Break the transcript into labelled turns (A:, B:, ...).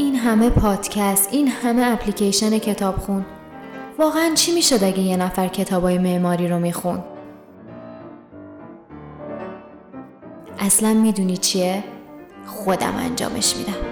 A: این همه پادکست این همه اپلیکیشن کتابخون. واقعا چی می‌شد اگه یه نفر کتابای معماری رو میخون؟ اصلا می‌دونی چیه؟ خودم انجامش میدم.